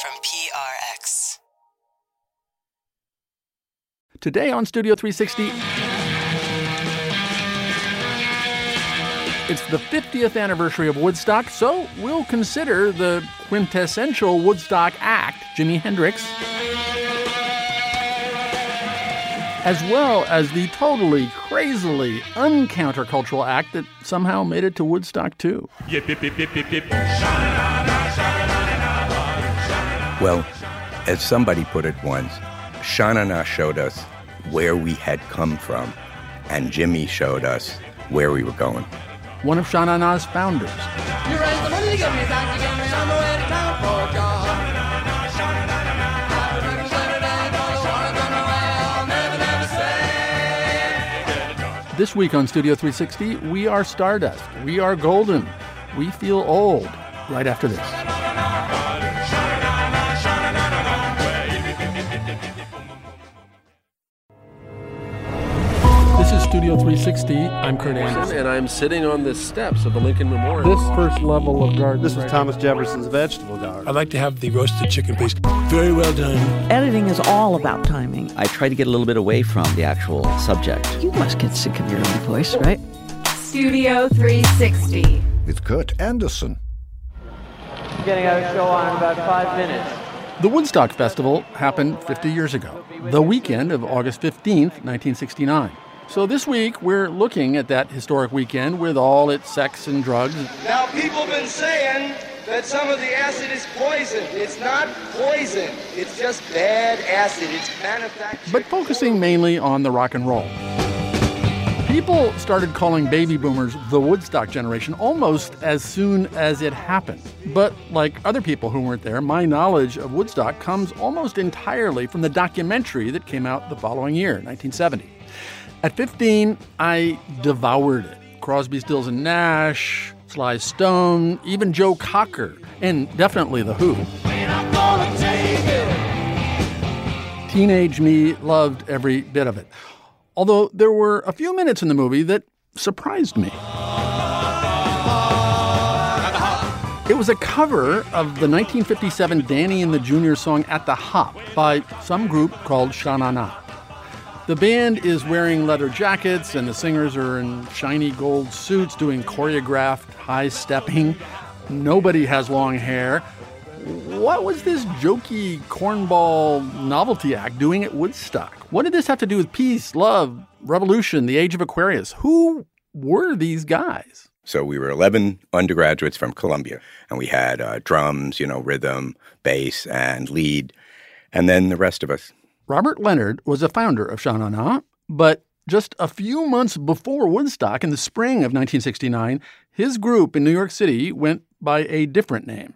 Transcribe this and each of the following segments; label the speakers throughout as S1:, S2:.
S1: from PRX.
S2: Today on Studio 360, it's the 50th anniversary of Woodstock, so we'll consider the quintessential Woodstock act, Jimi Hendrix, as well as the totally, crazily uncountercultural act that somehow made it to Woodstock too.
S3: Well, as somebody put it once, Sha Na Na showed us where we had come from, and Jimi showed us where we were going.
S2: One of Sha Na Na's founders. This week on Studio 360, we are stardust. We are golden. We feel old. Right after this. Studio 360. I'm Kurt Andersen.
S4: and I'm sitting on the steps of the Lincoln Memorial.
S2: This first level of garden.
S5: This was Thomas Jefferson's vegetable garden.
S6: I'd like to have the roasted chicken, please. Very well done.
S7: Editing is all about timing.
S8: I try to get a little bit away from the actual subject.
S7: You must get sick of your own voice, right?
S9: Studio 360.
S10: With Kurt Andersen.
S11: Getting our show on in about five minutes.
S2: The Woodstock Festival happened 50 years ago, the weekend of August 15th, 1969. So this week, we're looking at that historic weekend with all its sex and drugs.
S12: Now, people have been saying that some of the acid is poison. It's not poison, it's just bad acid. It's manufactured.
S2: But focusing mainly on the rock and roll. People started calling baby boomers the Woodstock generation almost as soon as it happened. But like other people who weren't there, my knowledge of Woodstock comes almost entirely from the documentary that came out the following year, 1970. At 15, I devoured it. Crosby, Stills and Nash, Sly Stone, even Joe Cocker, and definitely The Who. Teenage me loved every bit of it. Although there were a few minutes in the movie that surprised me. It was a cover of the 1957 Danny and the Juniors song At the Hop by some group called Sha Na Na. The band is wearing leather jackets, and the singers are in shiny gold suits doing choreographed high stepping. Nobody has long hair. What was this jokey cornball novelty act doing at Woodstock? What did this have to do with peace, love, revolution, the age of Aquarius? Who were these guys?
S3: So we were 11 undergraduates from Columbia, and we had uh, drums, you know, rhythm, bass, and lead, and then the rest of us.
S2: Robert Leonard was a founder of Sha Na Na, but just a few months before Woodstock in the spring of 1969, his group in New York City went by a different name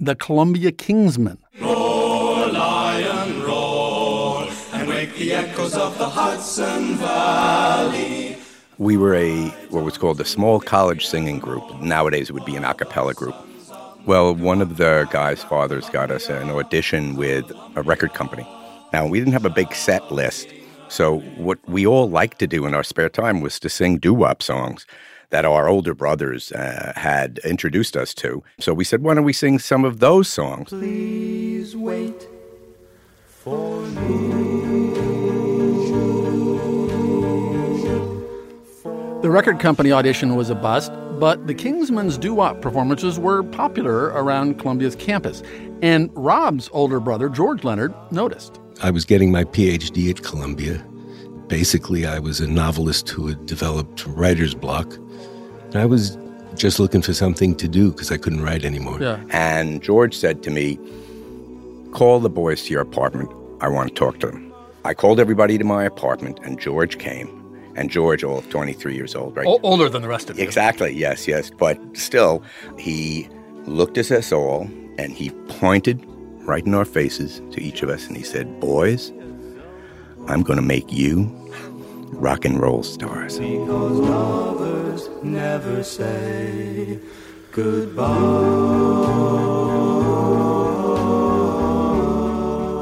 S2: the Columbia Kingsmen.
S13: Roar, lion, roar, and wake the echoes of the Hudson Valley.
S3: We were a what was called a small college singing group. Nowadays it would be an a cappella group. Well, one of the guy's fathers got us an audition with a record company. Now, we didn't have a big set list. So, what we all liked to do in our spare time was to sing doo wop songs that our older brothers uh, had introduced us to. So, we said, why don't we sing some of those songs?
S13: Please wait for me.
S2: The record company audition was a bust, but the Kingsmen's doo wop performances were popular around Columbia's campus. And Rob's older brother, George Leonard, noticed.
S6: I was getting my PhD at Columbia. Basically, I was a novelist who had developed writer's block. I was just looking for something to do because I couldn't write anymore.
S2: Yeah.
S3: And George said to me, Call the boys to your apartment. I want to talk to them. I called everybody to my apartment, and George came. And George, all of 23 years old, right?
S2: O- older than the rest of you.
S3: Exactly, yes, yes. But still, he looked at us all and he pointed right in our faces to each of us and he said, Boys, I'm going to make you rock and roll stars.
S13: Because lovers never say goodbye.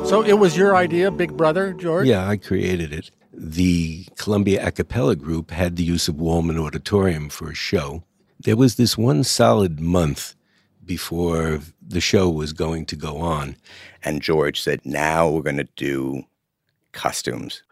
S2: So it was your idea, Big Brother, George?
S6: Yeah, I created it. The Columbia a cappella group had the use of Wollman Auditorium for a show. There was this one solid month before the show was going to go on.
S3: And George said, now we're going to do costumes.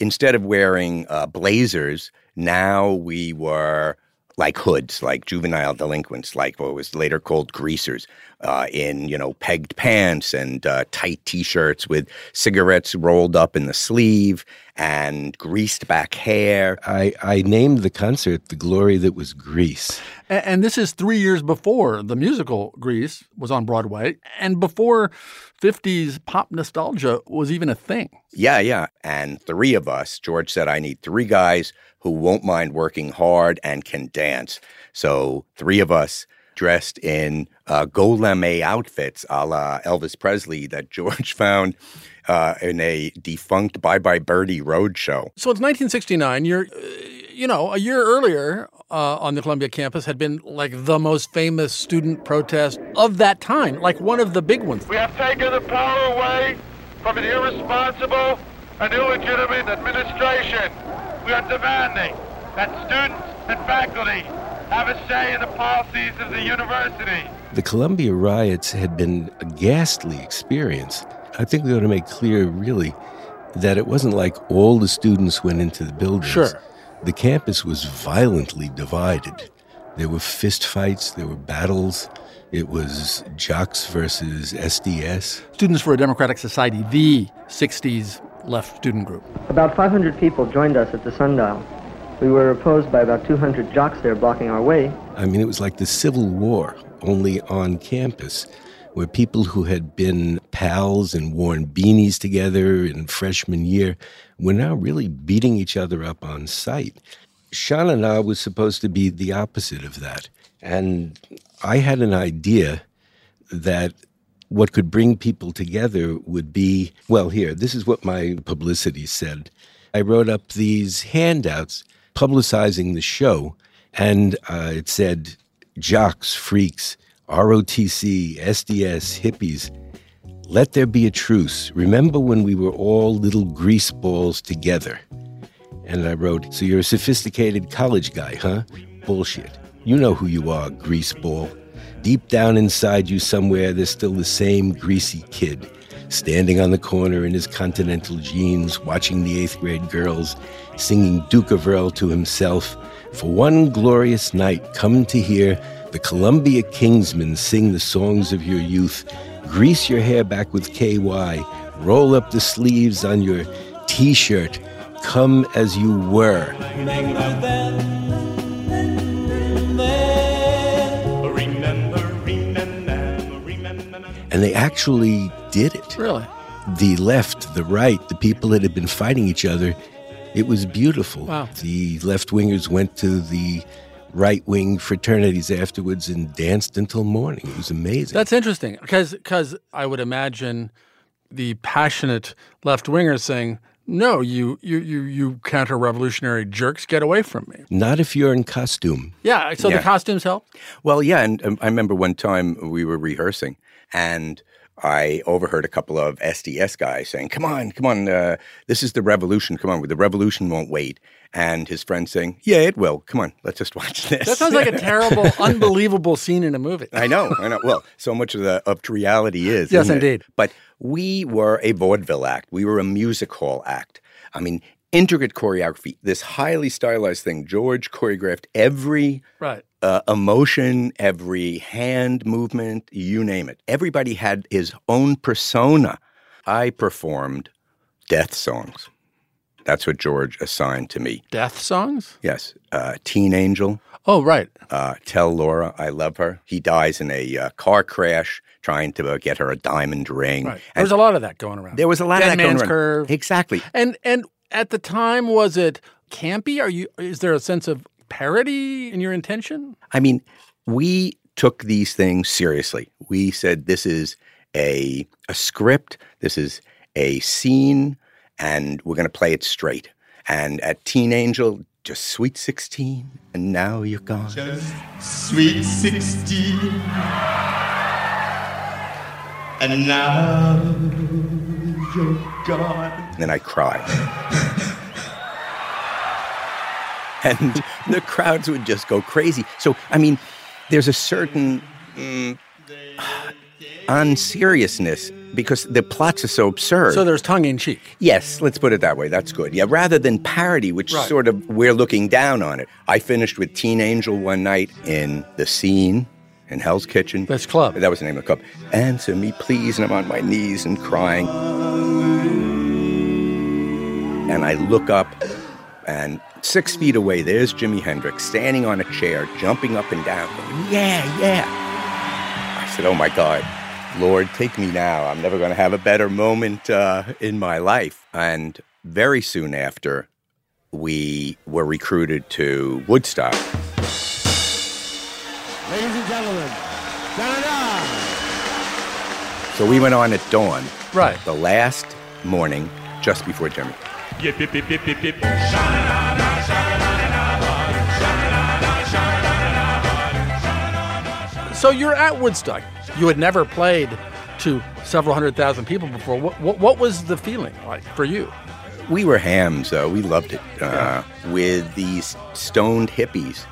S3: Instead of wearing uh, blazers, now we were like hoods, like juvenile delinquents, like what was later called greasers, uh, in you know pegged pants and uh, tight T-shirts with cigarettes rolled up in the sleeve and greased back hair.
S6: I, I named the concert "The Glory That Was Grease,"
S2: and, and this is three years before the musical Grease was on Broadway, and before 50s pop nostalgia was even a thing.
S3: Yeah, yeah. And three of us, George said, I need three guys who won't mind working hard and can dance. So, three of us dressed in uh, gold lame outfits a la Elvis Presley that George found uh, in a defunct Bye Bye Birdie road show.
S2: So, it's 1969. You're, uh, you know, a year earlier, uh, on the Columbia campus had been like the most famous student protest of that time, like one of the big ones.
S10: We have taken the power away from an irresponsible and illegitimate administration. We are demanding that students and faculty have a say in the policies of the university.
S6: The Columbia riots had been a ghastly experience. I think we ought to make clear, really, that it wasn't like all the students went into the buildings.
S2: Sure.
S6: The campus was violently divided. There were fistfights, there were battles. It was jocks versus SDS.
S2: Students for a Democratic Society, the 60s left student group.
S11: About 500 people joined us at the Sundial. We were opposed by about 200 jocks there blocking our way.
S6: I mean, it was like the Civil War, only on campus, where people who had been pals and worn beanies together in freshman year were now really beating each other up on sight. Na was supposed to be the opposite of that. And I had an idea that what could bring people together would be well, here, this is what my publicity said. I wrote up these handouts publicizing the show, and uh, it said jocks, freaks, ROTC, SDS, hippies. Let there be a truce. Remember when we were all little grease balls together? And I wrote, So you're a sophisticated college guy, huh? Bullshit. You know who you are, greaseball. Deep down inside you somewhere, there's still the same greasy kid, standing on the corner in his continental jeans, watching the eighth grade girls, singing Duke of Earl to himself. For one glorious night, come to hear the Columbia Kingsmen sing the songs of your youth. Grease your hair back with KY. Roll up the sleeves on your t shirt. Come as you were. And they actually did it.
S2: Really?
S6: The left, the right, the people that had been fighting each other, it was beautiful.
S2: Wow.
S6: The left wingers went to the right wing fraternities afterwards and danced until morning. It was amazing.
S2: That's interesting because because I would imagine the passionate left wingers saying, "No, you you you you counter revolutionary jerks, get away from me."
S6: Not if you're in costume.
S2: Yeah, so
S3: Yeah.
S2: the costumes help.
S3: Well, yeah, and um, I remember one time we were rehearsing, and I overheard a couple of SDS guys saying, "Come on, come on, uh, this is the revolution. Come on, the revolution won't wait." And his friend saying, "Yeah, it will. Come on, let's just watch this."
S2: That sounds like a terrible, unbelievable scene in a movie.
S3: I know, I know. Well, so much of the of reality is.
S2: Yes,
S3: isn't it?
S2: indeed.
S3: But we were a vaudeville act. We were a music hall act. I mean, intricate choreography. This highly stylized thing. George choreographed every
S2: Right.
S3: Uh, emotion, every hand movement, you name it. Everybody had his own persona. I performed death songs. That's what George assigned to me.
S2: Death songs?
S3: Yes, uh, Teen Angel.
S2: Oh, right.
S3: Uh, Tell Laura I love her. He dies in a uh, car crash trying to uh, get her a diamond ring.
S2: Right.
S3: And
S2: There's a lot of that going around.
S3: there was a lot
S2: Dead
S3: of that going
S2: Man's
S3: around.
S2: Curve.
S3: Exactly.
S2: And and at the time, was it campy? Are you? Is there a sense of parody in your intention?
S3: I mean, we took these things seriously. We said this is a a script, this is a scene, and we're going to play it straight. And at Teen Angel, just sweet 16, and now you're gone.
S13: Just sweet 16. And now you're gone.
S3: And then I cried. And the crowds would just go crazy. So, I mean, there's a certain mm, on seriousness because the plots are so absurd.
S2: So there's tongue in cheek.
S3: Yes, let's put it that way. That's good. Yeah, rather than parody, which
S2: Right.
S3: sort of we're looking down on it. I finished with Teen Angel one night in the scene in Hell's Kitchen.
S2: That's club.
S3: That was the name of the club. Answer me, please. And I'm on my knees and crying. And I look up, and six feet away, there's Jimi Hendrix standing on a chair, jumping up and down. going, Yeah, yeah. I said, Oh my God, Lord, take me now. I'm never going to have a better moment uh, in my life. And very soon after, we were recruited to Woodstock.
S14: Ladies and gentlemen, da-da-da!
S3: So we went on at dawn.
S2: Right.
S3: The last morning, just before Jimi.
S13: Yip, yip, yip, yip, yip, yip.
S2: So you're at Woodstock. You had never played to several hundred thousand people before. What, what, what was the feeling like for you?
S3: We were hams. Uh, we loved it. Uh, With these stoned hippies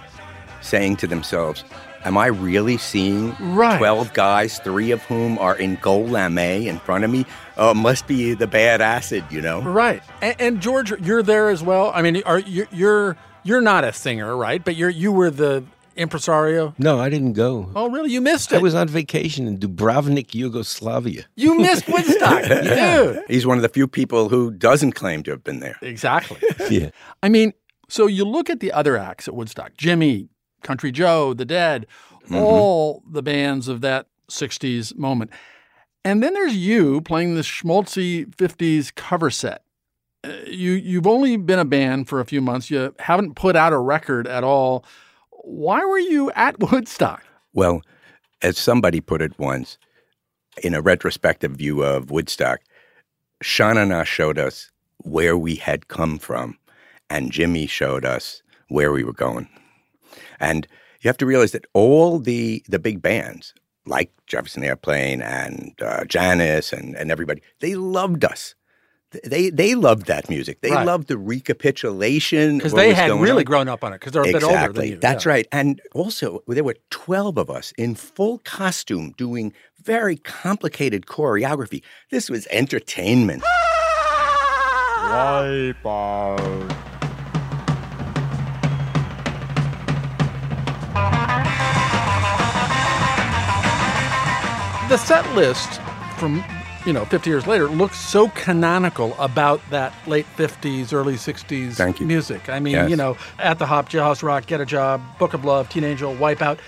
S3: saying to themselves, Am I really seeing
S2: Right.
S3: 12 guys, three of whom are in gold lame in front of me? Oh, must be the bad acid, you know?
S2: Right. And, and George, you're there as well. I mean, are you, you're you're not a singer, right? But you're you were the impresario.
S6: No, I didn't go.
S2: Oh, really? You missed it.
S6: I was on vacation in Dubrovnik, Yugoslavia.
S2: you missed Woodstock, dude.
S3: He's one of the few people who doesn't claim to have been there.
S2: Exactly.
S6: Yeah.
S2: I mean, so you look at the other acts at Woodstock Jimi, Country Joe, The Dead, all the bands of that 60s moment. And then there's you playing this schmaltzy 50s cover set. Uh, you, you've only been a band for a few months. You haven't put out a record at all. Why were you at Woodstock?
S3: Well, as somebody put it once, in a retrospective view of Woodstock, Sha Na Na showed us where we had come from, and Jimi showed us where we were going. And you have to realize that all the the big bands, like Jefferson Airplane and uh, Janis and, and everybody, they loved us. They they loved that music. They
S2: Right.
S3: loved the recapitulation
S2: Because they had really
S3: on.
S2: grown up on it because they're a bit older than
S3: Exactly.
S2: you.
S3: That's
S2: Yeah.
S3: right. And also, there were 12 of us in full costume doing very complicated choreography. This was entertainment.
S13: Wipe
S2: the set list from you know 50 years later looks so canonical about that late 50s early 60s
S3: Thank you.
S2: music i mean
S3: Yes.
S2: you know at the hop jailhouse rock get a job book of love teen angel wipeout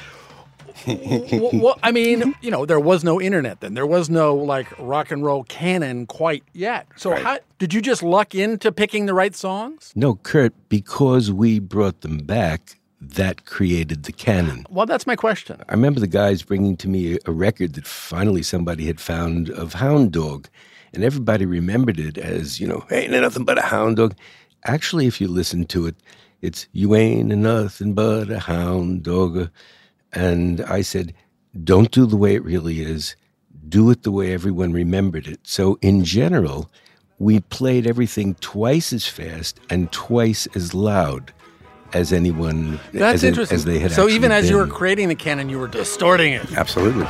S2: what, I mean, you know, there was no internet then. There was no like rock and roll canon quite yet. So, how, did you just luck into picking the right songs?
S6: No, Kurt, because we brought them back, that created the canon.
S2: Well, that's my question.
S6: I remember the guys bringing to me a, record that finally somebody had found of Hound Dog, and everybody remembered it as, you know, ain't nothing but a hound dog. Actually, if you listen to it, it's you ain't nothing but a hound dog. And I said, don't do the way it really is. Do it the way everyone remembered it. So, in general, we played everything twice as fast and twice as loud as anyone
S2: That's
S6: as,
S2: interesting.
S6: as they had
S2: so, even
S6: actually
S2: as you were creating the canon, you were distorting it.
S3: Absolutely.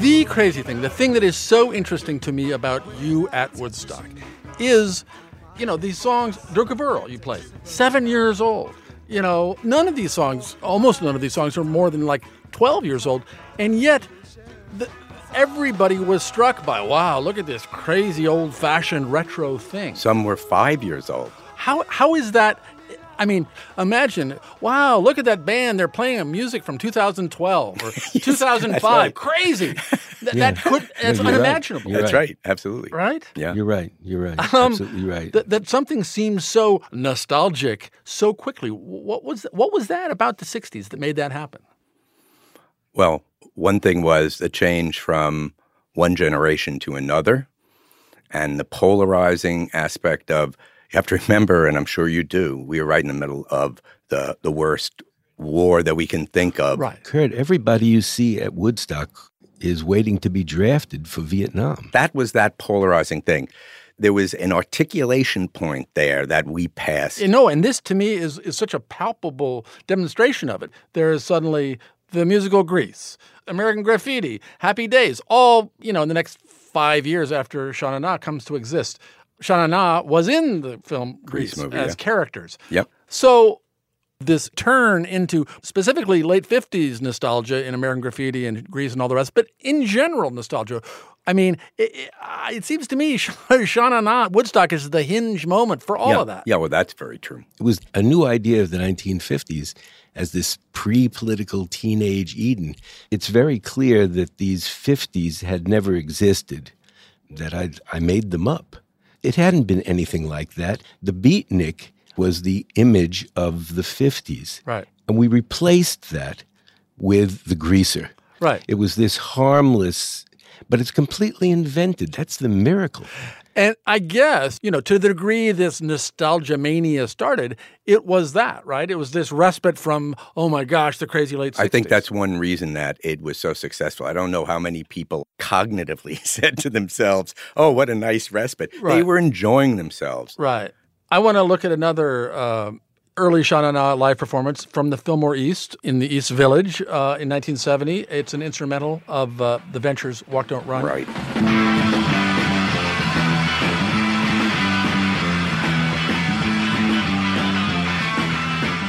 S2: The crazy thing, the thing that is so interesting to me about you at Woodstock is, you know, these songs, Duke of Earl you played, seven years old. You know, none of these songs, almost none of these songs are more than like 12 years old. And yet, the, everybody was struck by, wow, look at this crazy old fashioned retro thing.
S3: Some were five years old.
S2: How, how is that? I mean, imagine, wow, look at that band. They're playing music from 2012 or 2005.
S3: right.
S2: Crazy. That,
S6: Yeah.
S2: that could, that's
S6: you're right.
S2: unimaginable.
S3: That's right. Absolutely.
S2: Right?
S3: Yeah.
S6: You're right. You're right.
S2: Um,
S6: Absolutely right.
S2: That, that something seems so nostalgic so quickly. What was what was that about the '60s that made that happen?
S3: Well, one thing was the change from one generation to another and the polarizing aspect of you have to remember, and I'm sure you do, we were right in the middle of the, the worst war that we can think of.
S2: Right.
S6: Kurt, everybody you see at Woodstock is waiting to be drafted for Vietnam.
S3: That was that polarizing thing. There was an articulation point there that we passed.
S2: You know, and this to me is, is such a palpable demonstration of it. There is suddenly the musical Grease, American Graffiti, Happy Days, all, you know, in the next five years after Sha Na Na comes to exist. Sha Na was in the film Grease,
S3: movie,
S2: as
S3: yeah.
S2: characters.
S3: Yep.
S2: So this turn into specifically late 50s nostalgia in American Graffiti and Grease and all the rest, but in general nostalgia. I mean, it, it, it seems to me Sha Na Na Woodstock is the hinge moment for all
S3: yeah.
S2: of that.
S3: Yeah, well, that's very true.
S6: It was a new idea of the 1950s as this pre political teenage Eden. It's very clear that these 50s had never existed, that I, I made them up. It hadn't been anything like that. The beatnik was the image of the 50s.
S2: Right.
S6: And we replaced that with the greaser.
S2: Right.
S6: It was this harmless, but it's completely invented. That's the miracle.
S2: And I guess, you know, to the degree this nostalgia mania started, it was that, right? It was this respite from, oh my gosh, the crazy late 60s.
S3: I think that's one reason that it was so successful. I don't know how many people cognitively said to themselves, oh, what a nice respite. They were enjoying themselves.
S2: Right. I want to look at another uh, early Sha Na Na live performance from the Fillmore East in the East Village uh, in 1970. It's an instrumental of uh, the Ventures' Walk Don't Run.
S3: Right.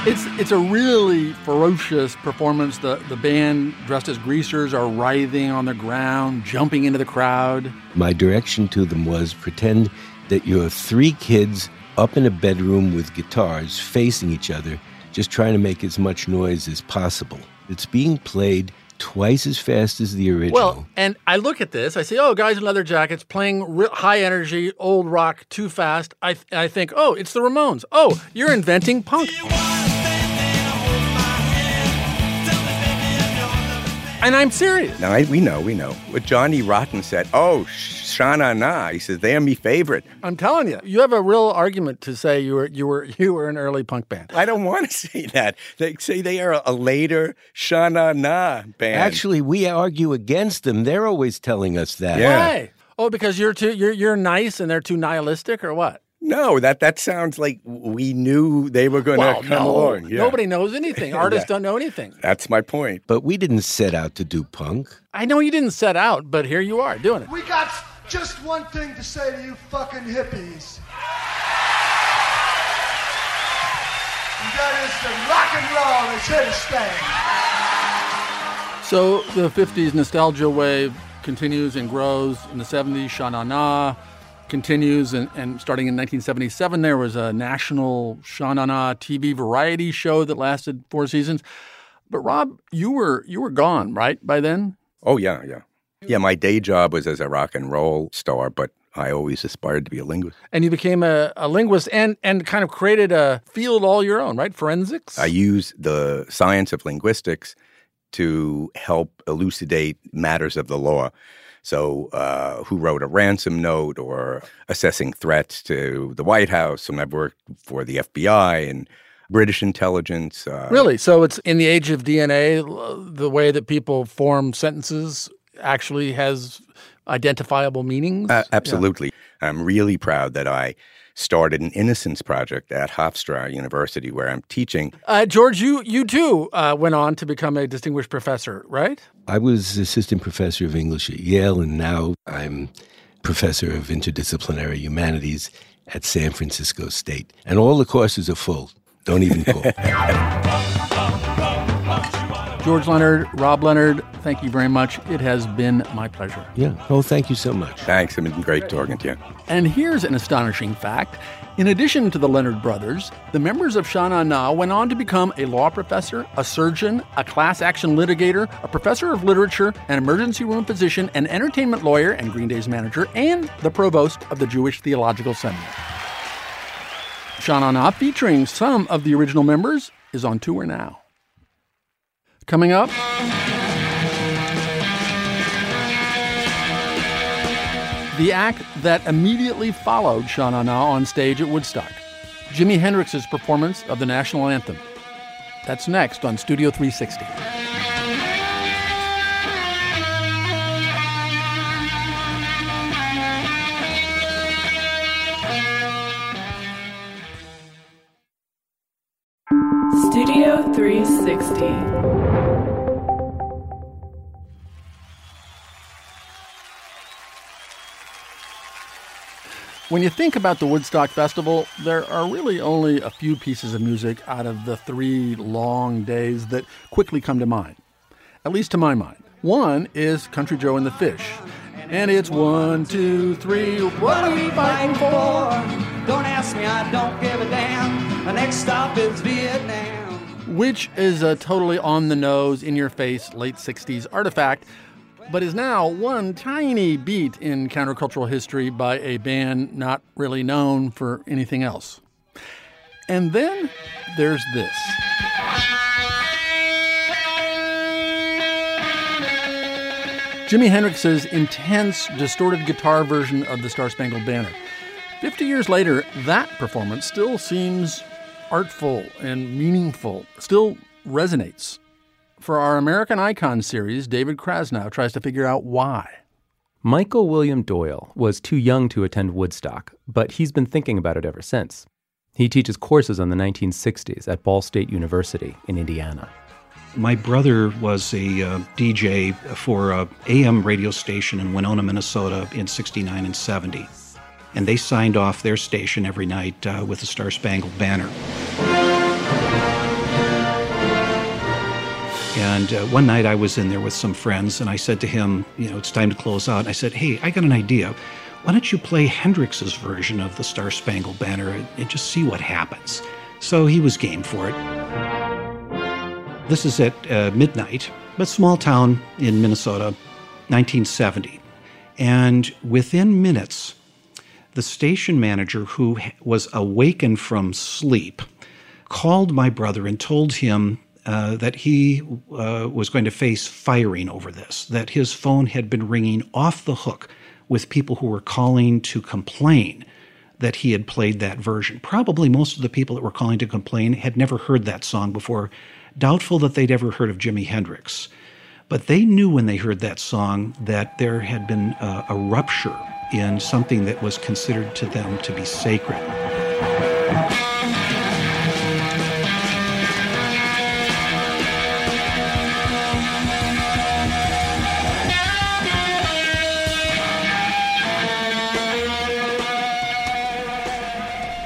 S2: It's it's a really ferocious performance. The the band dressed as greasers are writhing on the ground, jumping into the crowd.
S6: My direction to them was pretend that you're three kids up in a bedroom with guitars facing each other, just trying to make as much noise as possible. It's being played twice as fast as the original.
S2: Well, and I look at this, I say, oh, guys in leather jackets playing re- high energy, old rock too fast. I, I think, oh, it's the Ramones. Oh, you're inventing punk. And I'm serious.
S3: Now, I, we know, we know. What Johnny Rotten said, oh, Sha Na Na. He says, they're me favorite.
S2: I'm telling you, you have a real argument to say you were you were you were an early punk band.
S3: I don't want to say that. They say they are a later Sha Na Na band.
S6: Actually, we argue against them. They're always telling us that.
S2: Why? Oh, because you're too you're you're nice and they're too nihilistic, or what?
S3: No, that that sounds like we knew they were going to
S2: Well,
S3: come
S2: no.
S3: along. Yeah.
S2: Nobody knows anything. Artists
S3: Yeah.
S2: don't know anything.
S3: That's my point.
S6: But we didn't set out to do punk.
S2: I know you didn't set out, but here you are doing it.
S15: We got just one thing to say to you fucking hippies. And that is that rock and roll is here to stay.
S2: So the 50s nostalgia wave continues and grows. In the 70s, Sha Na Na continues, and, and starting in 1977, there was a national Sha Na Na TV variety show that lasted four seasons. But Rob, you were you were gone, right, by then?
S3: Oh, yeah, yeah. Yeah, my day job was as a rock and roll star, but I always aspired to be a linguist.
S2: And you became a, a linguist and, and kind of created a field all your own, right? Forensics?
S3: I use the science of linguistics to help elucidate matters of the law. So, uh, who wrote a ransom note or assessing threats to the White House? And I've worked for the FBI and British intelligence. Uh,
S2: Really? So it's in the age of DNA, the way that people form sentences actually has identifiable meanings?
S3: Uh, absolutely. I'm really proud that I started an innocence project at Hofstra University where I'm teaching.
S2: Uh, George, you you too uh, went on to become a distinguished professor, right?
S6: I was assistant professor of English at Yale, and now I'm professor of interdisciplinary humanities at San Francisco State. And all the courses are full. Don't even call.
S2: George Leonard, Rob Leonard, thank you very much. It has been my pleasure.
S6: yeah. Oh, thank you so much.
S3: Thanks. It's been great talking to you.
S2: And here's an astonishing fact. In addition to the Leonard brothers, the members of Sha Na Na went on to become a law professor, a surgeon, a class action litigator, a professor of literature, an emergency room physician, an entertainment lawyer and Green Day's manager, and the provost of the Jewish Theological Seminary. Sha Na Na, featuring some of the original members, is on tour now. Coming up, the act that immediately followed Sha Na Na on stage at Woodstock, Jimi Hendrix's performance of the national anthem. That's next on Studio 360. When you think about the Woodstock Festival, there are really only a few pieces of music out of the three long days that quickly come to mind, at least to my mind. One is Country Joe and the Fish, and it's one, two, three, what are we fighting for?
S13: Don't ask me, I don't give a damn. The next stop is Vietnam.
S2: Which is a totally on the nose, in your face, late 60s artifact but is now one tiny beat in countercultural history by a band not really known for anything else. And then there's this. Jimi Hendrix's intense, distorted guitar version of the Star Spangled Banner. 50 years later, that performance still seems artful and meaningful, still resonates. For our American Icon series, David Krasnow tries to figure out why.
S16: Michael William Doyle was too young to attend Woodstock, but he's been thinking about it ever since. He teaches courses on the 1960s at Ball State University in Indiana.
S17: My brother was a uh, DJ for a AM radio station in Winona, Minnesota in 69 and 70. And they signed off their station every night uh, with the Star Spangled Banner. And uh, one night I was in there with some friends, and I said to him, You know, it's time to close out. And I said, Hey, I got an idea. Why don't you play Hendrix's version of the Star Spangled Banner and, just see what happens? So he was game for it. This is at uh, midnight, but small town in Minnesota, 1970. And within minutes, the station manager, who was awakened from sleep, called my brother and told him uh, that he uh, was going to face firing over this, that his phone had been ringing off the hook with people who were calling to complain that he had played that version. Probably most of the people that were calling to complain had never heard that song before, doubtful that they'd ever heard of Jimi Hendrix. But they knew when they heard that song that there had been a, a rupture in something that was considered to them to be sacred.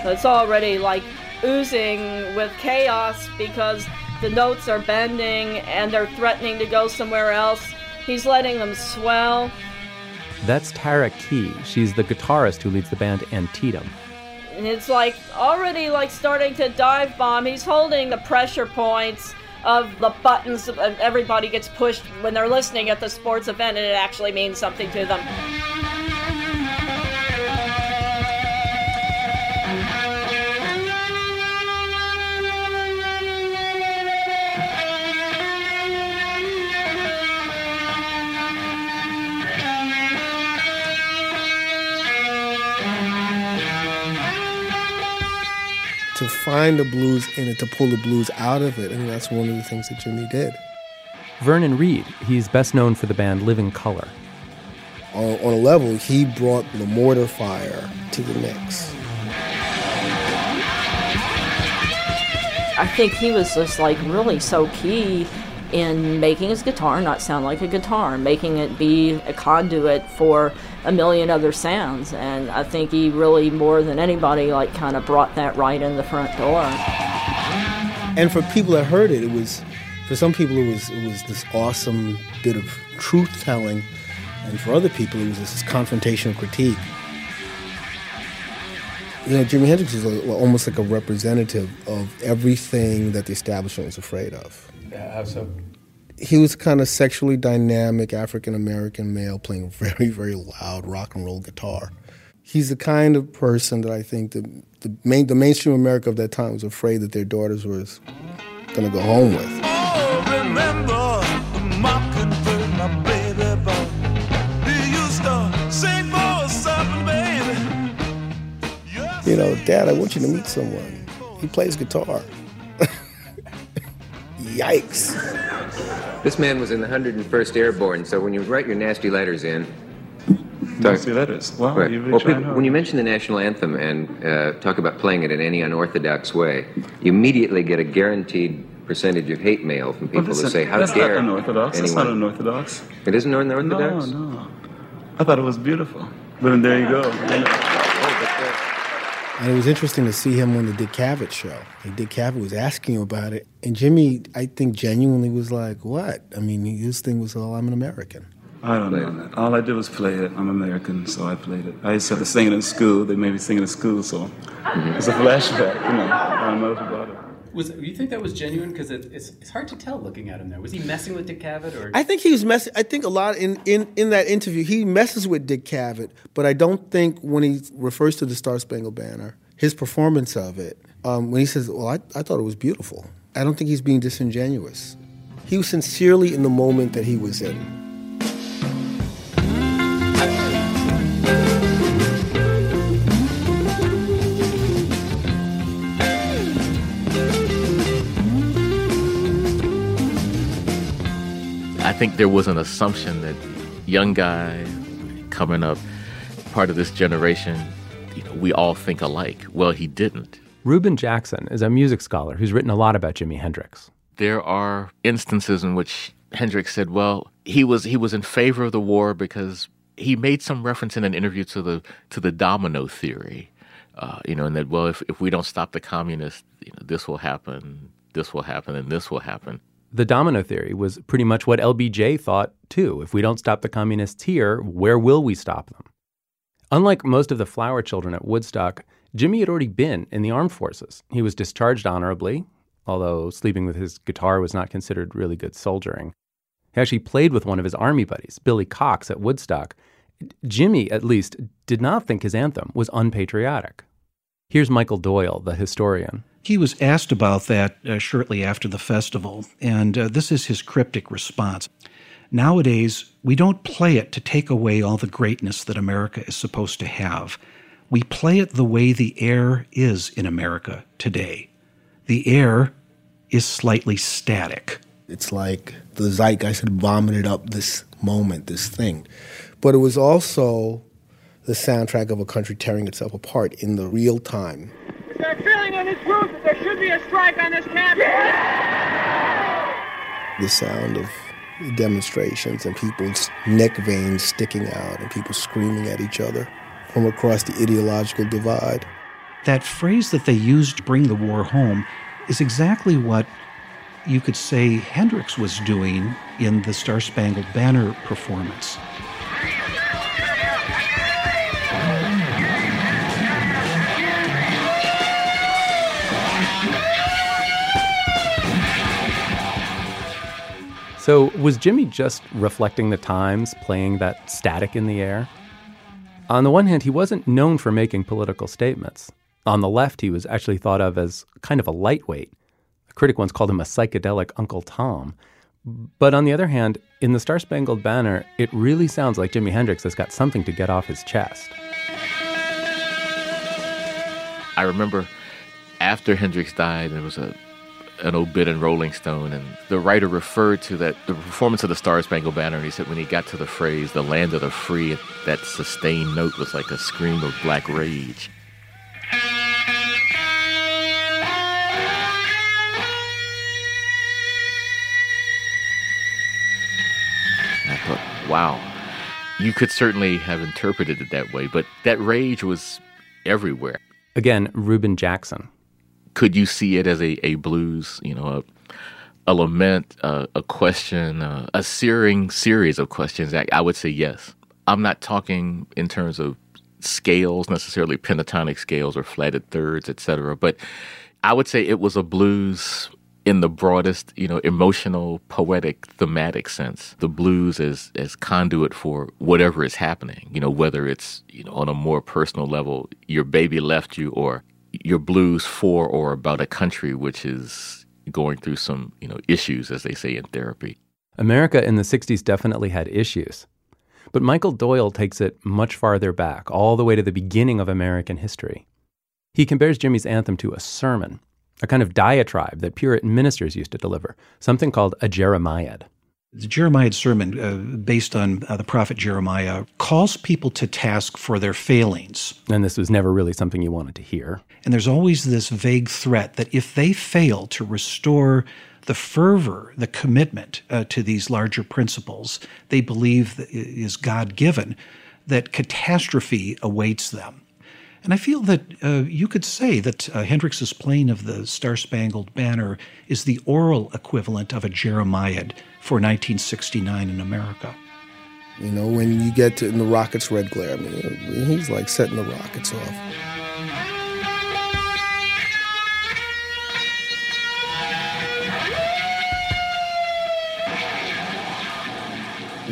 S18: It's already like oozing with chaos because the notes are bending and they're threatening to go somewhere else. He's letting them swell.
S16: That's Tara Key. She's the guitarist who leads the band Antietam.
S18: And it's like already like starting to dive bomb. He's holding the pressure points of the buttons everybody gets pushed when they're listening at the sports event and it actually means something to them.
S19: To find the blues in it, to pull the blues out of it. and that's one of the things that Jimi did.
S16: Vernon Reid, he's best known for the band Living Colour.
S19: On, on a level, he brought the mortar fire to the mix.
S7: I think he was just like really so key in making his guitar not sound like a guitar, making it be a conduit for a million other sounds. And I think he really, more than anybody, like kind of brought that right in the front door.
S19: And for people that heard it, it was, for some people, it was it was this awesome bit of truth telling, and for other people, it was this confrontational critique. You know, Jimi Hendrix is a, almost like a representative of everything that the establishment was afraid of.
S2: Yeah, how so?
S19: He was kind of sexually dynamic African American male playing very, very loud rock and roll guitar. He's the kind of person that I think the, the, main, the mainstream America of that time was afraid that their daughters were going to go home with. You know, Dad, I want you to meet someone. He plays guitar. Yikes.
S20: This man was in the 101st Airborne, so when you write your nasty letters in.
S21: Nasty letters? Wow, right. you really
S20: well, people, when you mention the national anthem and uh, talk about playing it in any unorthodox way, you immediately get a guaranteed percentage of hate mail from people
S21: Well,
S20: who say, "How
S21: that's
S20: dare
S21: not unorthodox. That's not unorthodox.
S20: It isn't unorthodox.
S21: No, no. I thought it was beautiful. But then there you go.
S19: And it was interesting to see him on the Dick Cavett show. Like Dick Cavett was asking him about it, and Jimi, I think, genuinely was like, "What?" I mean, his thing was, "Oh, I'm an American."
S21: I don't know. All I did was play it. I'm American, so I played it. I used to have to sing it in school. They made me sing it in school, so mm-hmm. it's a flashback. You know, I don't know about it.
S16: Was you think that was genuine? Because it, it's it's hard to tell looking at him there. Was he messing with Dick Cavett or?
S19: I think he was messing. I think a lot in, in, in that interview he messes with Dick Cavett, but I don't think when he refers to the Star Spangled Banner, his performance of it, um, when he says, "Well, I, I thought it was beautiful," I don't think he's being disingenuous. He was sincerely in the moment that he was in.
S22: Think there was an assumption that young guy coming up, part of this generation, you know, we all think alike. Well, he didn't.
S16: Reuben Jackson is a music scholar who's written a lot about Jimi Hendrix.
S22: There are instances in which Hendrix said, "Well, he was he was in favor of the war because he made some reference in an interview to the to the domino theory, uh, you know, and that well, if if we don't stop the communists, you know, this will happen, this will happen, and this will happen."
S16: The domino theory was pretty much what LBJ thought too. If we don't stop the communists here, where will we stop them? Unlike most of the flower children at Woodstock, Jimi had already been in the armed forces. He was discharged honorably, although sleeping with his guitar was not considered really good soldiering. He actually played with one of his army buddies, Billy Cox, at Woodstock. Jimi, at least, did not think his anthem was unpatriotic. Here's Michael Doyle, the historian.
S17: He was asked about that uh, shortly after the festival, and uh, this is his cryptic response. Nowadays, we don't play it to take away all the greatness that America is supposed to have. We play it the way the air is in America today. The air is slightly static.
S19: It's like the zeitgeist had vomited up this moment, this thing. But it was also the soundtrack of a country tearing itself apart in the real time.
S10: Is there a feeling on this roof there should be a strike on this campus?
S19: The sound of demonstrations and people's neck veins sticking out and people screaming at each other from across the ideological divide.
S17: That phrase that they used to bring the war home is exactly what you could say Hendrix was doing in the Star Spangled Banner performance.
S16: So, was Jimi just reflecting the times, playing that static in the air? On the one hand, he wasn't known for making political statements. On the left, he was actually thought of as kind of a lightweight. A critic once called him a psychedelic Uncle Tom. But on the other hand, in the Star Spangled Banner, it really sounds like Jimi Hendrix has got something to get off his chest.
S22: I remember after Hendrix died, there was a an obit in Rolling Stone, and the writer referred to that the performance of the Star Spangled Banner. And he said when he got to the phrase "the land of the free," that sustained note was like a scream of black rage. And I thought, wow, you could certainly have interpreted it that way, but that rage was everywhere.
S16: Again, Reuben Jackson.
S22: Could you see it as a, a blues, you know, a, a lament, a, question, a, a searing series of questions? I, I would say yes. I'm not talking in terms of scales, necessarily pentatonic scales or flatted thirds, etc. But I would say it was a blues in the broadest, you know, emotional, poetic, thematic sense. The blues as as conduit for whatever is happening. You know, whether it's you know on a more personal level, your baby left you, or your blues for or about a country which is going through some you know issues, as they say in therapy.
S16: America in the 60s definitely had issues. But Michael Doyle takes it much farther back, all the way to the beginning of American history. He compares Jimi's anthem to a sermon, a kind of diatribe that Puritan ministers used to deliver, something called a Jeremiad.
S17: The Jeremiad sermon, uh, based on uh, the prophet Jeremiah, calls people to task for their failings.
S16: And this was never really something you wanted to hear.
S17: And there's always this vague threat that if they fail to restore the fervor, the commitment uh, to these larger principles they believe is God given, that catastrophe awaits them. And I feel that uh, you could say that uh, Hendrix's playing of the Star Spangled Banner is the oral equivalent of a Jeremiad for 1969 in America.
S19: You know, when you get to in the Rockets' red glare, I mean, he's like setting the Rockets off.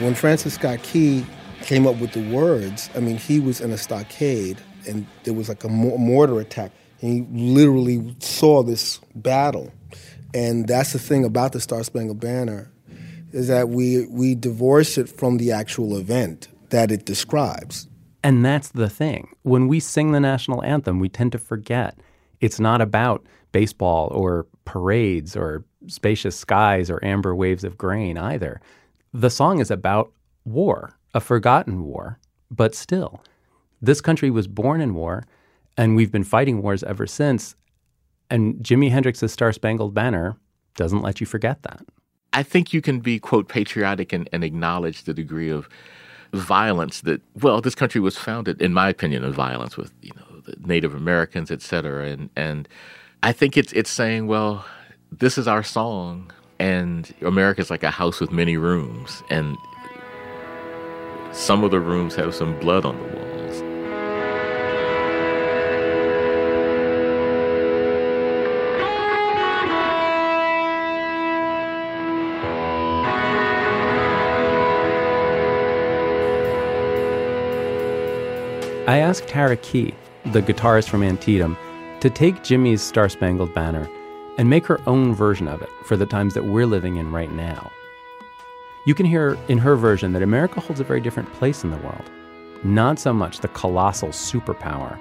S19: When Francis Scott Key came up with the words, I mean, he was in a stockade and there was like a mortar attack. And he literally saw this battle. And that's the thing about the Star Spangled Banner is that we we divorce it from the actual event that it describes.
S16: And that's the thing. When we sing the national anthem, we tend to forget it's not about baseball or parades or spacious skies or amber waves of grain either. The song is about war, a forgotten war, but still, this country was born in war, and we've been fighting wars ever since. And Jimi Hendrix's Star Spangled Banner doesn't let you forget that.
S22: I think you can be, quote, patriotic and, and acknowledge the degree of violence that, well, this country was founded, in my opinion, of violence with, you know, Native Americans, et cetera. And, and I think it's, it's saying, well, this is our song, and America's like a house with many rooms, and some of the rooms have some blood on the walls.
S16: I asked Tara Key, the guitarist from Antietam, to take Jimi's Star Spangled Banner and make her own version of it for the times that we're living in right now. You can hear in her version that America holds a very different place in the world. Not so much the colossal superpower,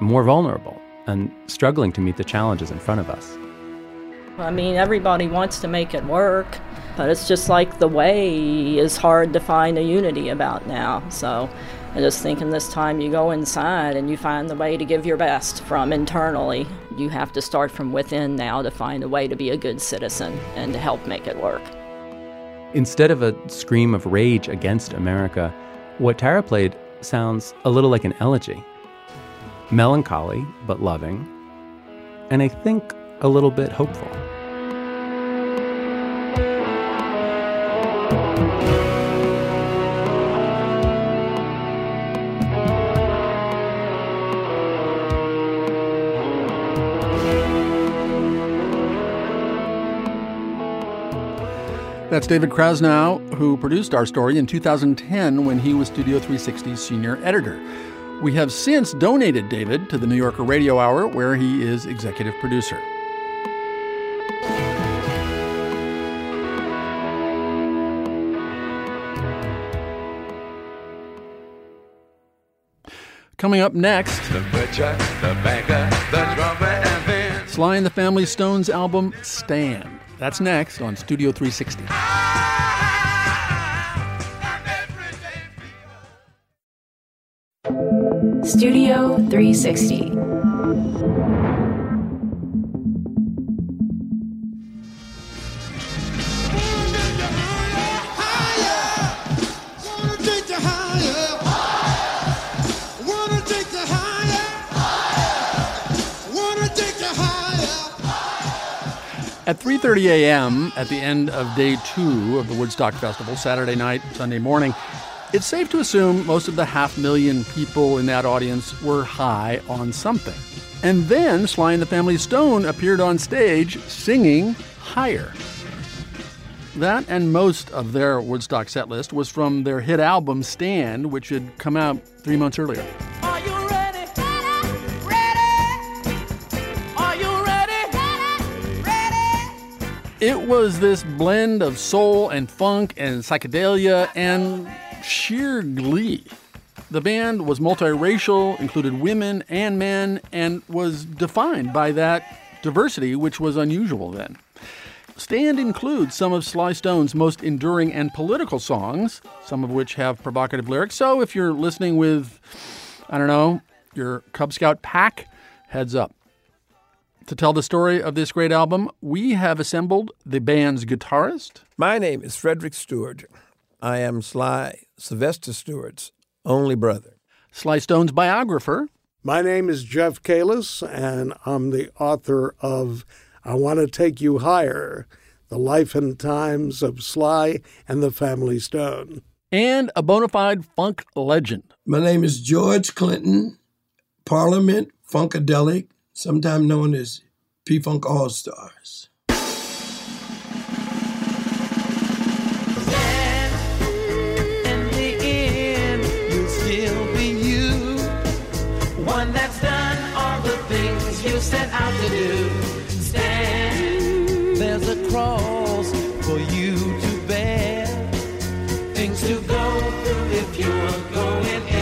S16: more vulnerable and struggling to meet the challenges in front of us.
S7: I mean, everybody wants to make it work, but it's just like the way is hard to find a unity about now. So I just think in this time you go inside and you find the way to give your best from internally. You have to start from within now to find a way to be a good citizen and to help make it work.
S16: Instead of a scream of rage against America, what Tara played sounds a little like an elegy. Melancholy, but loving, and I think a little bit hopeful.
S2: That's David Krasnow, who produced our story in 2010 when he was Studio 360's senior editor. We have since donated David to the New Yorker Radio Hour, where he is executive producer. Coming up next, the butcher, the banker, the drummer, and Sly and the Family Stones album Stand. That's next on Studio 360.
S9: Studio 360.
S2: At 3:30 a.m. at the end of day 2 of the Woodstock Festival, Saturday night, Sunday morning, it's safe to assume most of the half million people in that audience were high on something. And then Sly and the Family Stone appeared on stage singing Higher. That and most of their Woodstock set list was from their hit album Stand, which had come out three months earlier. It was this blend of soul and funk and psychedelia and sheer glee. The band was multiracial, included women and men, and was defined by that diversity, which was unusual then. Stand includes some of Sly Stone's most enduring and political songs, some of which have provocative lyrics. So if you're listening with, I don't know, your Cub Scout pack, heads up. To tell the story of this great album, we have assembled the band's guitarist.
S23: My name is Frederick Stewart. I am Sly Sylvester Stewart's only brother.
S2: Sly Stone's biographer.
S24: My name is Jeff Kaliss, and I'm the author of I Want to Take You Higher The Life and Times of Sly and the Family Stone.
S2: And a bona fide funk legend.
S25: My name is George Clinton, Parliament Funkadelic, sometimes known as P Funk All Stars.
S13: One that's done all the things you set out to do. Stand, there's a cross for you to bear. Things to go through if you're going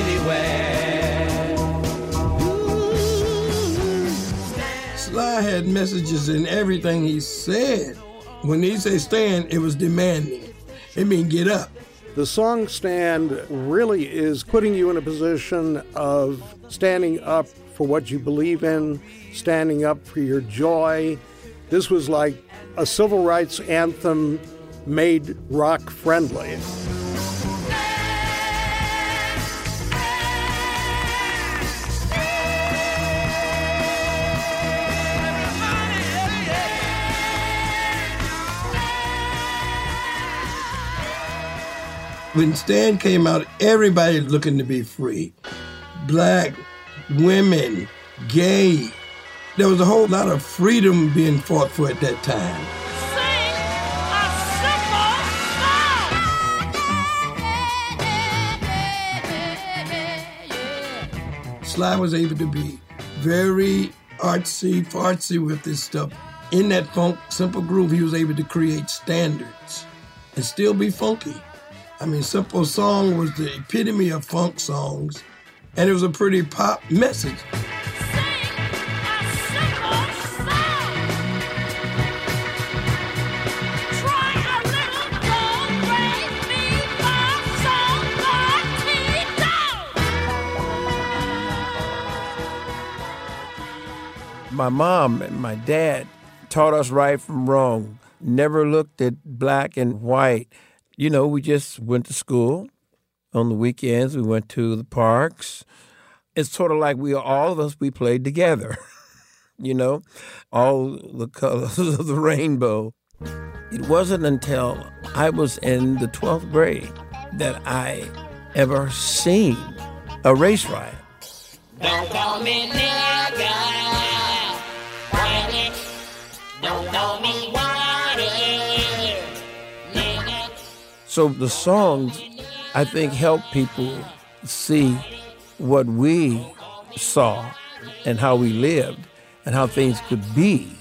S25: Sly had messages in everything he said. When he say stand, it was demanding. It mean get up.
S24: The song Stand really is putting you in a position of standing up for what you believe in, standing up for your joy. This was like a civil rights anthem made rock friendly.
S25: When Stan came out, everybody looking to be free. Black, women, gay. There was a whole lot of freedom being fought for at that time. Sly was able to be very artsy, fartsy with this stuff. In that funk, simple groove, he was able to create standards and still be funky. I mean, Simple Song was the epitome of funk songs, and it was a pretty pop message.
S23: My mom and my dad taught us right from wrong, never looked at black and white. You know, we just went to school. On the weekends, we went to the parks. It's sort of like we all of us we played together. you know, all the colors of the rainbow. It wasn't until I was in the 12th grade that I ever seen a race riot.
S13: Don't call me nigga.
S23: So the songs, I think, help people see what we saw and how we lived and how things could be.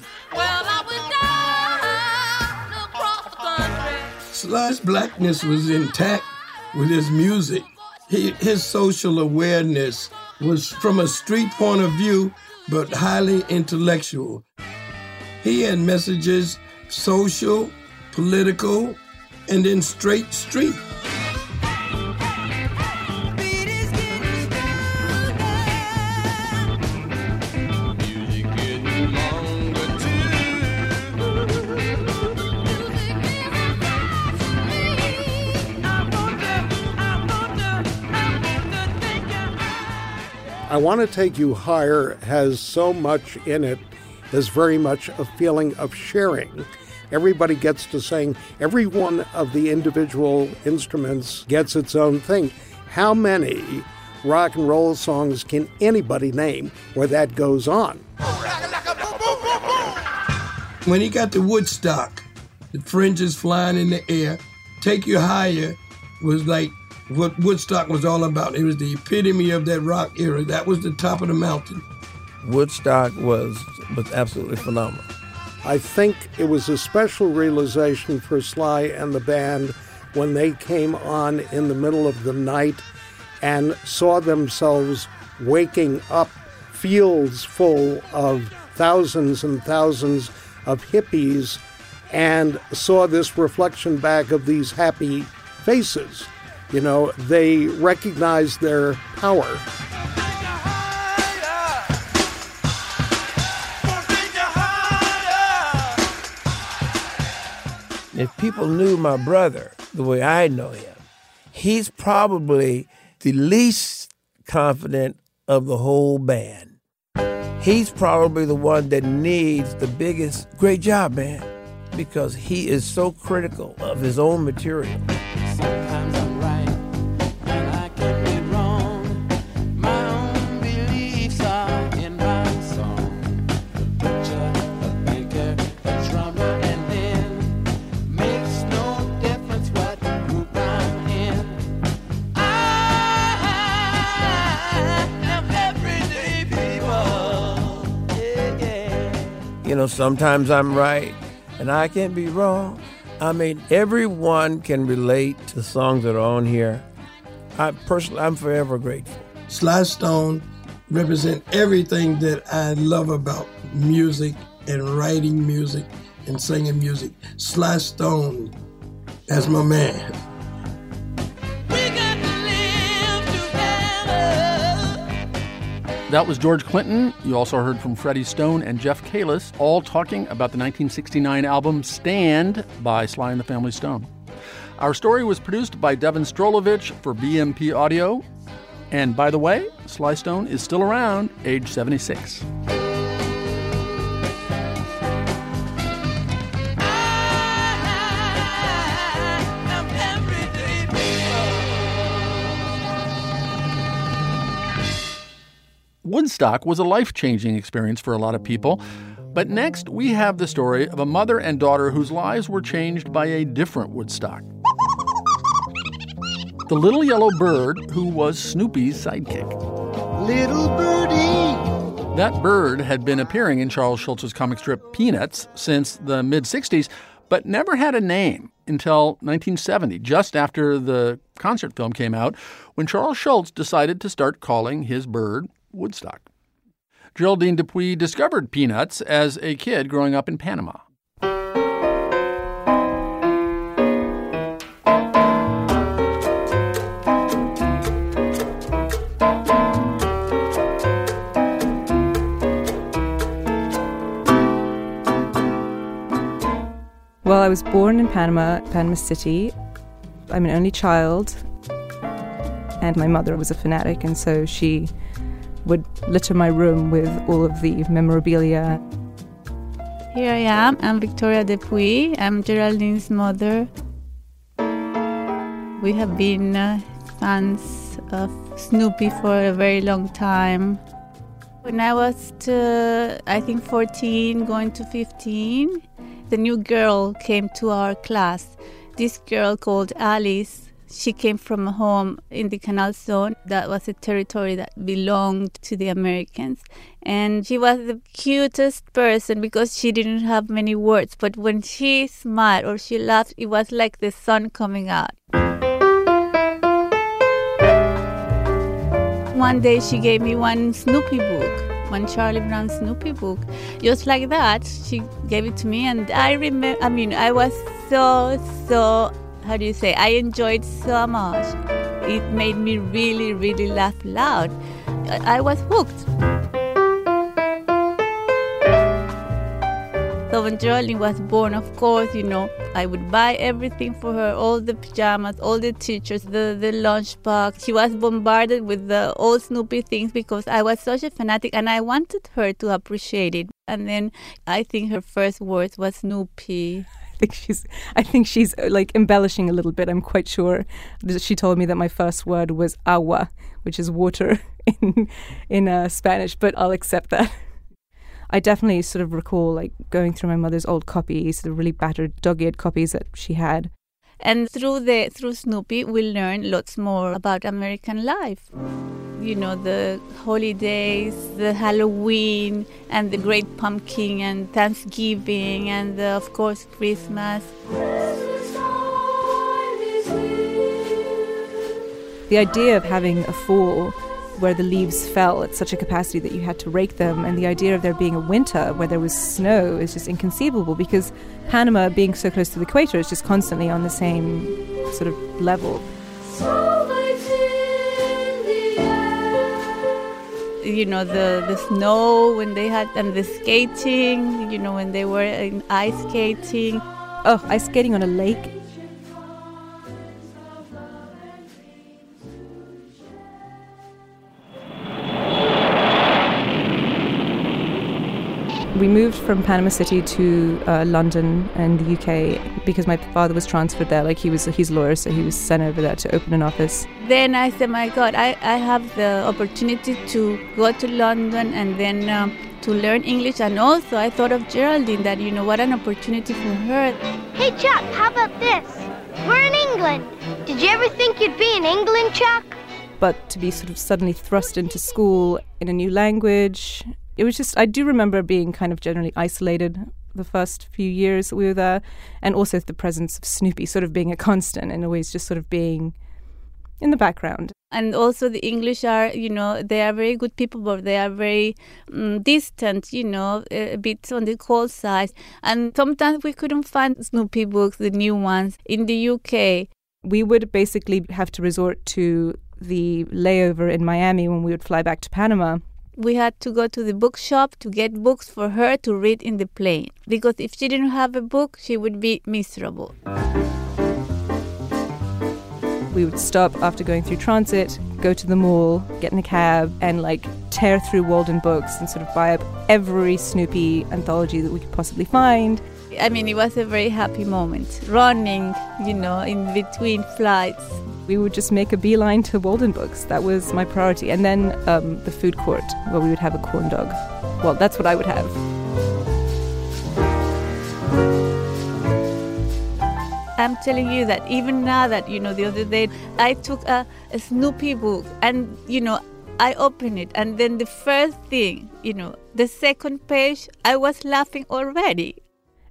S25: Sly's blackness was intact with his music. He, his social awareness was from a street point of view, but highly intellectual. He had messages, social, political, and then straight street.
S24: I Want to Take You Higher has so much in it. There's very much a feeling of sharing. Everybody gets to sing. Every one of the individual instruments gets its own thing. How many rock and roll songs can anybody name where that goes on?
S25: When he got to Woodstock, the fringes flying in the air, Take You Higher was like what Woodstock was all about. It was the epitome of that rock era. That was the top of the mountain.
S23: Woodstock was was absolutely phenomenal.
S24: I think it was a special realization for Sly and the band when they came on in the middle of the night and saw themselves waking up fields full of thousands and thousands of hippies and saw this reflection back of these happy faces. You know, they recognized their power.
S23: If people knew my brother the way I know him, he's probably the least confident of the whole band. He's probably the one that needs the biggest great job, man, because he is so critical of his own material.
S13: Sometimes
S23: You know, sometimes I'm right and I can be wrong. I mean, everyone can relate to songs that are on here. I personally, I'm forever grateful.
S25: Sly Stone represent everything that I love about music and writing music and singing music. Sly Stone, that's my man.
S2: That was George Clinton. You also heard from Freddie Stone and Jeff Kaliss, all talking about the 1969 album Stand by Sly and the Family Stone. Our story was produced by Devin Strolovich for BMP Audio. And by the way, Sly Stone is still around, age 76. Woodstock was a life changing experience for a lot of people. But next, we have the story of a mother and daughter whose lives were changed by a different Woodstock. The little yellow bird who was Snoopy's sidekick.
S15: Little birdie.
S2: That bird had been appearing in Charles Schulz's comic strip Peanuts since the mid 60s, but never had a name until 1970, just after the concert film came out, when Charles Schulz decided to start calling his bird Woodstock. Geraldine Dupuis discovered Peanuts as a kid growing up in Panama.
S26: Well, I was born in Panama, Panama City. I'm an only child, and my mother was a fanatic, and so she would litter my room with all of the memorabilia.
S27: Here I am. I'm Victoria Dupuis. I'm Geraldine's mother. We have been uh, fans of Snoopy for a very long time. When I was, uh, I think, 14, going to 15, the new girl came to our class. This girl called Alice. She came from a home in the Canal Zone that was a territory that belonged to the Americans. And she was the cutest person because she didn't have many words. But when she smiled or she laughed, it was like the sun coming out. One day she gave me one Snoopy book, one Charlie Brown Snoopy book. Just like that, she gave it to me, and I remember. I mean, I was so so. How do you say? I enjoyed so much. It made me really, really laugh loud. I, was hooked. So when Geraldine was born, of course, you know, I would buy everything for her, all the pajamas, all the teachers, the, the lunchbox. She was bombarded with the old Snoopy things because I was such a fanatic and I wanted her to appreciate it. And then I think her first words was Snoopy.
S26: I think she's I think she's uh, like embellishing a little bit. I'm quite sure. She told me that my first word was agua, which is water in in uh, Spanish, but I'll accept that. I definitely sort of recall like going through my mother's old copies, the really battered dog-eared copies that she had.
S27: And through the through Snoopy, we learn lots more about American life. You know, the holidays, the Halloween, and the Great Pumpkin, and Thanksgiving, and uh, of course Christmas.
S26: The idea of having a fall where the leaves fell at such a capacity that you had to rake them. And the idea of there being a winter where there was snow is just inconceivable because Panama, being so close to the equator, is just constantly on the same sort of level.
S27: You know, the, the snow when they had, and the skating, you know, when they were in ice skating.
S26: Oh, ice skating on a lake. We moved from Panama City to uh, London and the UK because my father was transferred there. Like he was, he's a lawyer, so he was sent over there to open an office.
S27: Then I said, my God, I, I have the opportunity to go to London and then um, to learn English. And also, I thought of Geraldine that, you know, what an opportunity for her.
S28: Hey, Chuck, how about this? We're in England. Did you ever think you'd be in England, Chuck?
S26: But to be sort of suddenly thrust into school in a new language, it was just, I do remember being kind of generally isolated the first few years we were there, and also the presence of Snoopy sort of being a constant and always just sort of being in the background.
S27: And also, the English are, you know, they are very good people, but they are very um, distant, you know, a bit on the cold side. And sometimes we couldn't find Snoopy books, the new ones, in the UK.
S26: We would basically have to resort to the layover in Miami when we would fly back to Panama
S27: we had to go to the bookshop to get books for her to read in the plane because if she didn't have a book, she would be miserable.
S26: We would stop after going through transit, go to the mall, get in a cab, and like tear through Waldenbooks and sort of buy up every Snoopy anthology that we could possibly find.
S27: I mean, it was a very happy moment. Running, you know, in between flights,
S26: we would just make a beeline to Waldenbooks. That was my priority. And then um, the food court, where we would have a corn dog. Well, that's what I would have.
S27: I'm telling you that even now that, you know, the other day I took a, a Snoopy book and, you know, I opened it and then the first thing, you know, the second page, I was laughing already.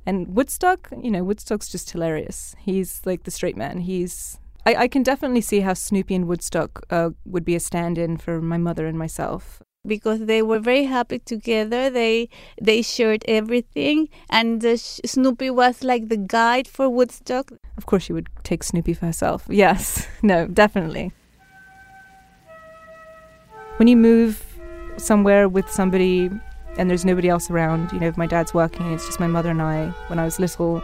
S26: And Woodstock, you know, Woodstock's just hilarious. He's like the straight man. He's I, I can definitely see how Snoopy and Woodstock uh, would be a stand-in for my mother and myself
S27: because they were very happy together. They they shared everything, and uh, Snoopy was like the guide for Woodstock.
S26: Of course, she would take Snoopy for herself. Yes, no, definitely. When you move somewhere with somebody and there's nobody else around, you know, if my dad's working, it's just my mother and I. When I was little,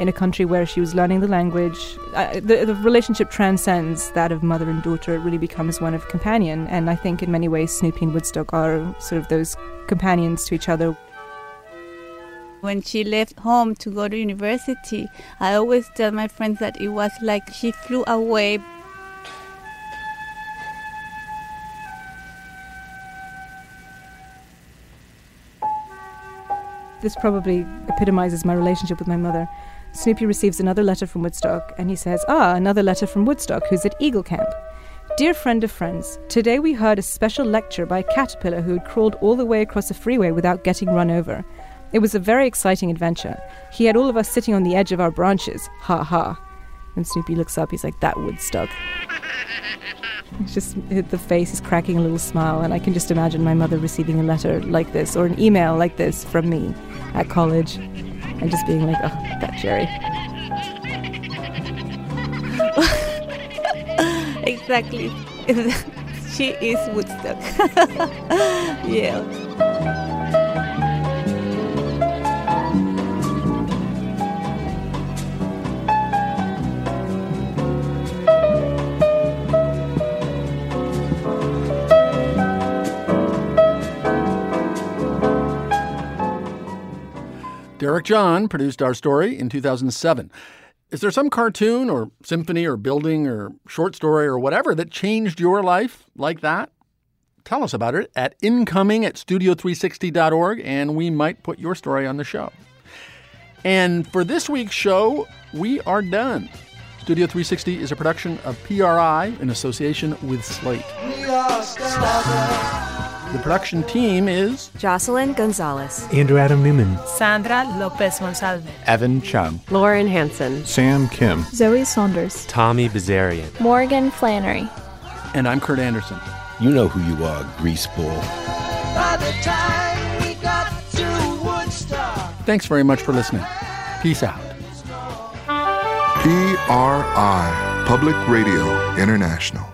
S26: in a country where she was learning the language. Uh, the, the relationship transcends that of mother and daughter. It really becomes one of companion. And I think in many ways, Snoopy and Woodstock are sort of those companions to each other.
S27: When she left home to go to university, I always tell my friends that it was like she flew away.
S26: This probably epitomizes my relationship with my mother. Snoopy receives another letter from Woodstock, and he says, Ah, another letter from Woodstock, who's at Eagle Camp. Dear friend of friends, today we heard a special lecture by a caterpillar who had crawled all the way across a freeway without getting run over. It was a very exciting adventure. He had all of us sitting on the edge of our branches. Ha ha. And Snoopy looks up, he's like, That Woodstock. It's just the face is cracking a little smile, and I can just imagine my mother receiving a letter like this or an email like this from me at college and just being like, oh, that Jerry.
S27: exactly. she is Woodstock. yeah.
S2: Derek John produced our story in 2007. Is there some cartoon or symphony or building or short story or whatever that changed your life like that? Tell us about it at incoming at studio360.org and we might put your story on the show. And for this week's show, we are done. Studio 360 is a production of PRI in association with Slate. The production team is
S29: Jocelyn Gonzalez,
S30: Andrew Adam Newman,
S31: Sandra Lopez Monsalve,
S32: Evan Chung,
S29: Lauren Hanson,
S33: Sam Kim,
S34: Zoe Saunders,
S35: Tommy Bazarian,
S36: Morgan Flannery.
S2: And I'm Kurt Andersen.
S37: You know who you are, greaseball.
S15: By the time we got to Woodstock.
S2: Thanks very much for listening. Peace out.
S38: PRI, Public Radio International.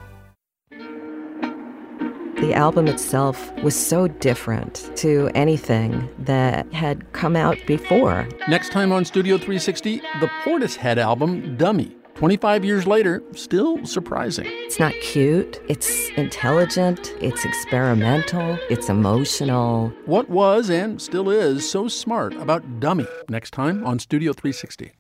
S29: The album itself was so different to anything that had come out before.
S2: Next time on Studio 360, the Portishead album, Dummy. 25 years later, still surprising.
S29: It's not cute, it's intelligent, it's experimental, it's emotional.
S2: What was and still is so smart about Dummy? Next time on Studio 360.